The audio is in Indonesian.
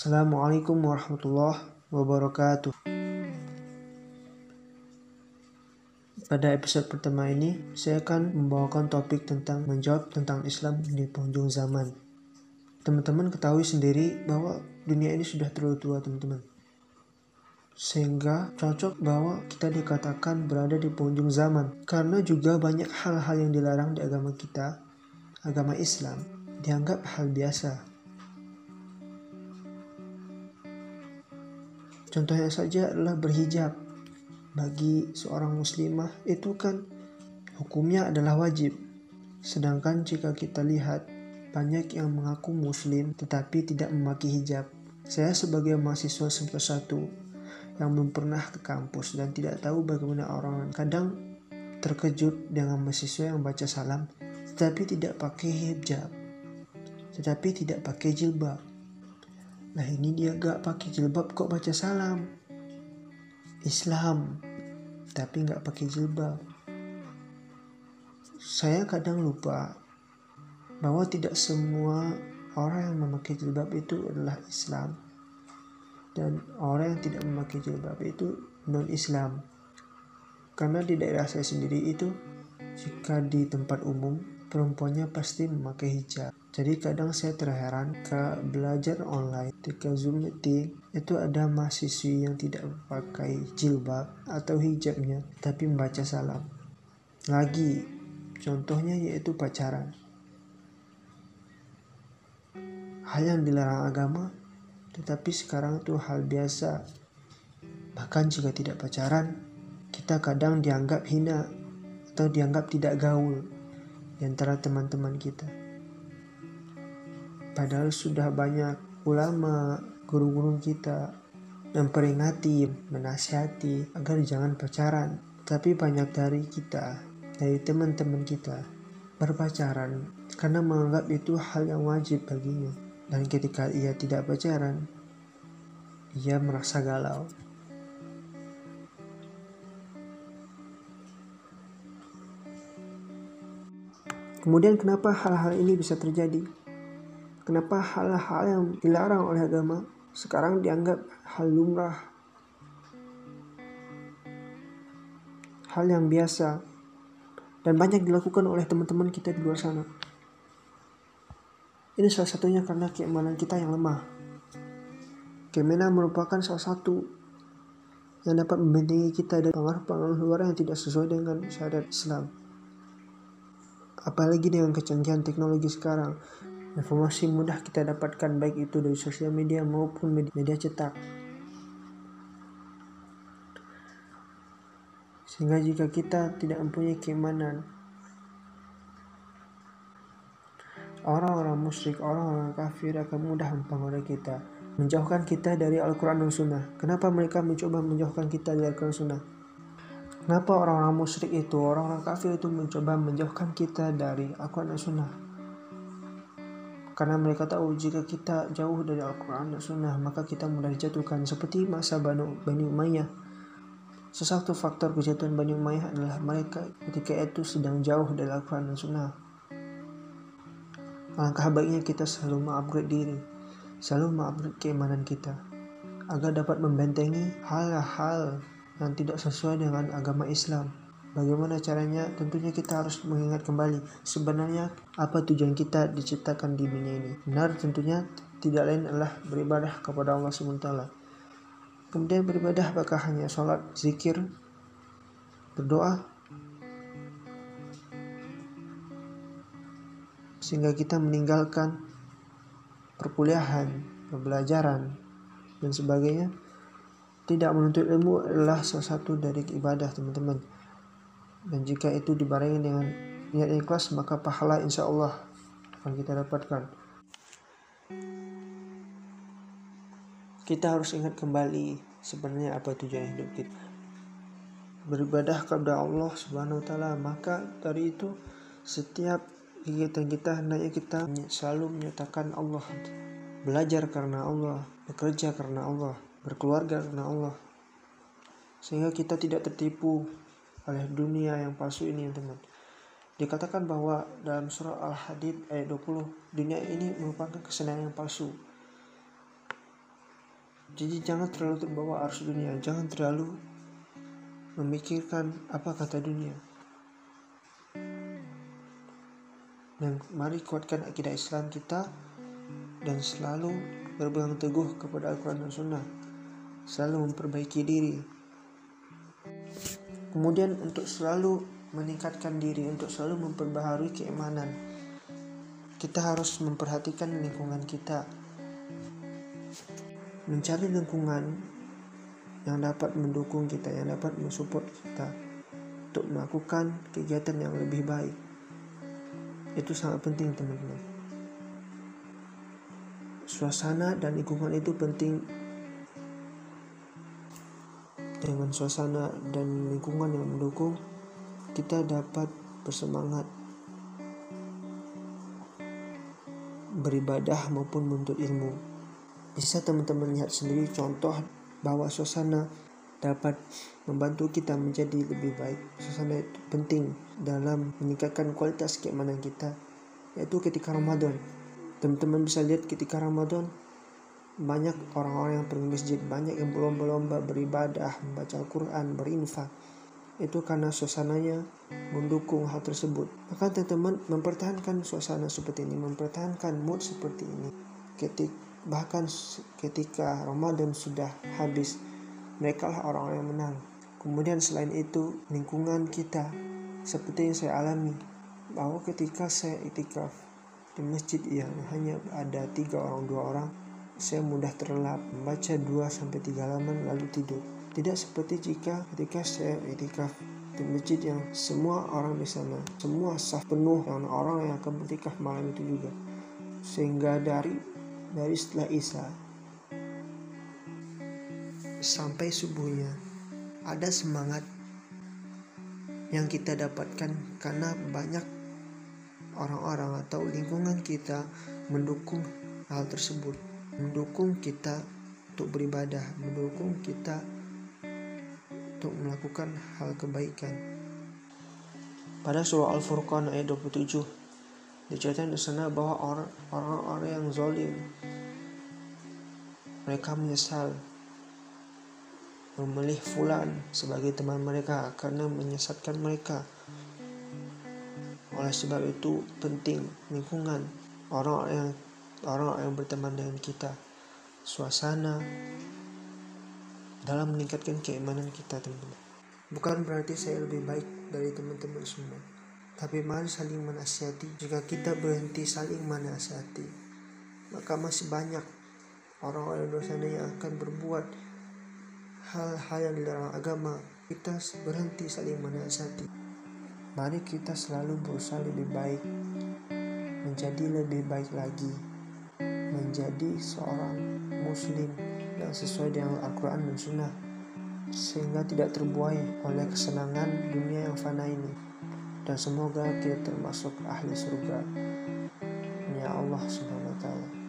Assalamualaikum warahmatullahi wabarakatuh. Pada episode pertama ini, saya akan membawakan topik tentang menjawab tentang Islam di penghujung zaman. Teman-teman ketahui sendiri bahwa dunia ini sudah terlalu tua, teman-teman. Sehingga cocok bahwa kita dikatakan berada di penghujung zaman. Karena juga banyak hal-hal yang dilarang di agama kita, agama Islam, dianggap hal biasa. Contohnya saja adalah berhijab. Bagi seorang muslimah itu kan hukumnya adalah wajib. Sedangkan jika kita lihat banyak yang mengaku muslim tetapi tidak memakai hijab. Saya sebagai mahasiswa semester 1 yang belum pernah ke kampus dan tidak tahu bagaimana orang kadang terkejut dengan mahasiswa yang baca salam tetapi tidak pakai hijab tetapi tidak pakai jilbab Nah ini dia gak pakai jilbab kok baca salam. Islam, tapi gak pakai jilbab. Saya kadang lupa bahwa tidak semua orang yang memakai jilbab itu adalah Islam. Dan orang yang tidak memakai jilbab itu non-Islam. Karena di daerah saya sendiri itu, jika di tempat umum, perempuannya pasti memakai hijab. Jadi kadang saya terheran ke belajar online ketika Zoom meeting itu ada mahasiswi yang tidak pakai jilbab atau hijabnya tapi membaca salam. Lagi contohnya yaitu pacaran. Hal yang dilarang agama tetapi sekarang itu hal biasa. Bahkan jika tidak pacaran, kita kadang dianggap hina atau dianggap tidak gaul di antara teman-teman kita. Padahal sudah banyak ulama, guru-guru kita memperingati, menasihati agar jangan pacaran. Tapi banyak dari kita, dari teman-teman kita, berpacaran karena menganggap itu hal yang wajib baginya. Dan ketika ia tidak pacaran, ia merasa galau. Kemudian kenapa hal-hal ini bisa terjadi? Kenapa hal-hal yang dilarang oleh agama sekarang dianggap hal lumrah, hal yang biasa, dan banyak dilakukan oleh teman-teman kita di luar sana. Ini salah satunya karena keimanan kita yang lemah. Keimanan merupakan salah satu yang dapat membentengi kita dari pengaruh-pengaruh luar yang tidak sesuai dengan syariat Islam. Apalagi dengan kecanggihan teknologi sekarang, Informasi mudah kita dapatkan baik itu dari sosial media maupun media, cetak. Sehingga jika kita tidak mempunyai keimanan, orang-orang musyrik, orang-orang kafir akan mudah mempengaruhi kita, menjauhkan kita dari Al-Quran dan Sunnah. Kenapa mereka mencoba menjauhkan kita dari Al-Quran dan Sunnah? Kenapa orang-orang musyrik itu, orang-orang kafir itu mencoba menjauhkan kita dari Al-Quran dan Sunnah? Karena mereka tahu jika kita jauh dari Al-Quran dan Sunnah, maka kita mudah dijatuhkan. Seperti masa Banu, Bani Umayyah. Sesuatu faktor kejatuhan Bani Umayyah adalah mereka ketika itu sedang jauh dari Al-Quran dan Sunnah. Alangkah baiknya kita selalu mengupgrade diri, selalu mengupgrade keimanan kita, agar dapat membentengi hal-hal yang tidak sesuai dengan agama Islam. Bagaimana caranya? Tentunya kita harus mengingat kembali sebenarnya apa tujuan kita diciptakan di dunia ini. Benar tentunya tidak lain adalah beribadah kepada Allah SWT. Kemudian beribadah apakah hanya sholat, zikir, berdoa, sehingga kita meninggalkan perkuliahan, pembelajaran, dan sebagainya. Tidak menuntut ilmu adalah salah satu dari ibadah teman-teman. Dan jika itu dibarengi dengan niat ikhlas maka pahala insya Allah akan kita dapatkan. Kita harus ingat kembali sebenarnya apa tujuan hidup kita. Beribadah kepada Allah subhanahu wa ta'ala maka dari itu setiap kegiatan kita hendaknya kita selalu menyatakan Allah. Belajar karena Allah bekerja karena Allah berkeluarga karena Allah sehingga kita tidak tertipu oleh dunia yang palsu ini teman dikatakan bahwa dalam surah Al-Hadid ayat 20 dunia ini merupakan kesenangan yang palsu Jadi jangan terlalu terbawa arus dunia, jangan terlalu memikirkan apa kata dunia. Dan mari kuatkan akidah Islam kita dan selalu berpegang teguh kepada Al-Quran dan Sunnah. Selalu memperbaiki diri. Kemudian untuk selalu meningkatkan diri, untuk selalu memperbaharui keimanan. Kita harus memperhatikan lingkungan kita, mencari lingkungan yang dapat mendukung kita, yang dapat mensupport kita untuk melakukan kegiatan yang lebih baik. Itu sangat penting teman-teman. Suasana dan lingkungan itu penting dengan suasana dan lingkungan yang mendukung kita dapat bersemangat beribadah maupun menuntut ilmu bisa teman-teman lihat sendiri contoh bahwa suasana dapat membantu kita menjadi lebih baik. Suasana itu penting dalam meningkatkan kualitas keimanan kita, yaitu ketika Ramadan. Teman-teman bisa lihat ketika Ramadan banyak orang-orang yang pergi masjid, banyak yang berlomba-lomba beribadah, membaca Al-Quran, berinfak. Itu karena suasananya mendukung hal tersebut. Maka teman-teman mempertahankan suasana seperti ini, mempertahankan mood seperti ini. Ketika Bahkan ketika Ramadan sudah habis, mereka lah orang-orang yang menang. Kemudian selain itu, lingkungan kita seperti yang saya alami, bahwa ketika saya itikaf di masjid yang hanya ada tiga orang dua orang, saya mudah terlelap membaca dua sampai tiga halaman lalu tidur. Tidak seperti jika ketika saya itikaf di masjid yang semua orang di sana, semua sah penuh dengan orang yang akan bertikaf malam itu juga. Sehingga dari dari setelah Isya sampai subuhnya ada semangat yang kita dapatkan karena banyak orang-orang atau lingkungan kita mendukung hal tersebut mendukung kita untuk beribadah mendukung kita untuk melakukan hal kebaikan pada surah Al-Furqan ayat 27 Dicatat di sana bahwa orang-orang yang zolim mereka menyesal memilih fulan sebagai teman mereka karena menyesatkan mereka. Oleh sebab itu penting lingkungan orang yang orang yang berteman dengan kita, suasana dalam meningkatkan keimanan kita teman-teman. Bukan berarti saya lebih baik dari teman-teman semua. Tapi mari saling menasihati. Jika kita berhenti saling menasihati, maka masih banyak orang-orang di sana yang akan berbuat hal-hal yang dilarang agama. Kita berhenti saling menasihati. Mari kita selalu berusaha lebih baik, menjadi lebih baik lagi, menjadi seorang muslim yang sesuai dengan Al-Quran dan Sunnah, sehingga tidak terbuai oleh kesenangan dunia yang fana ini. Dan semoga kita termasuk ahli surga. Ya Allah subhanahu wa ta'ala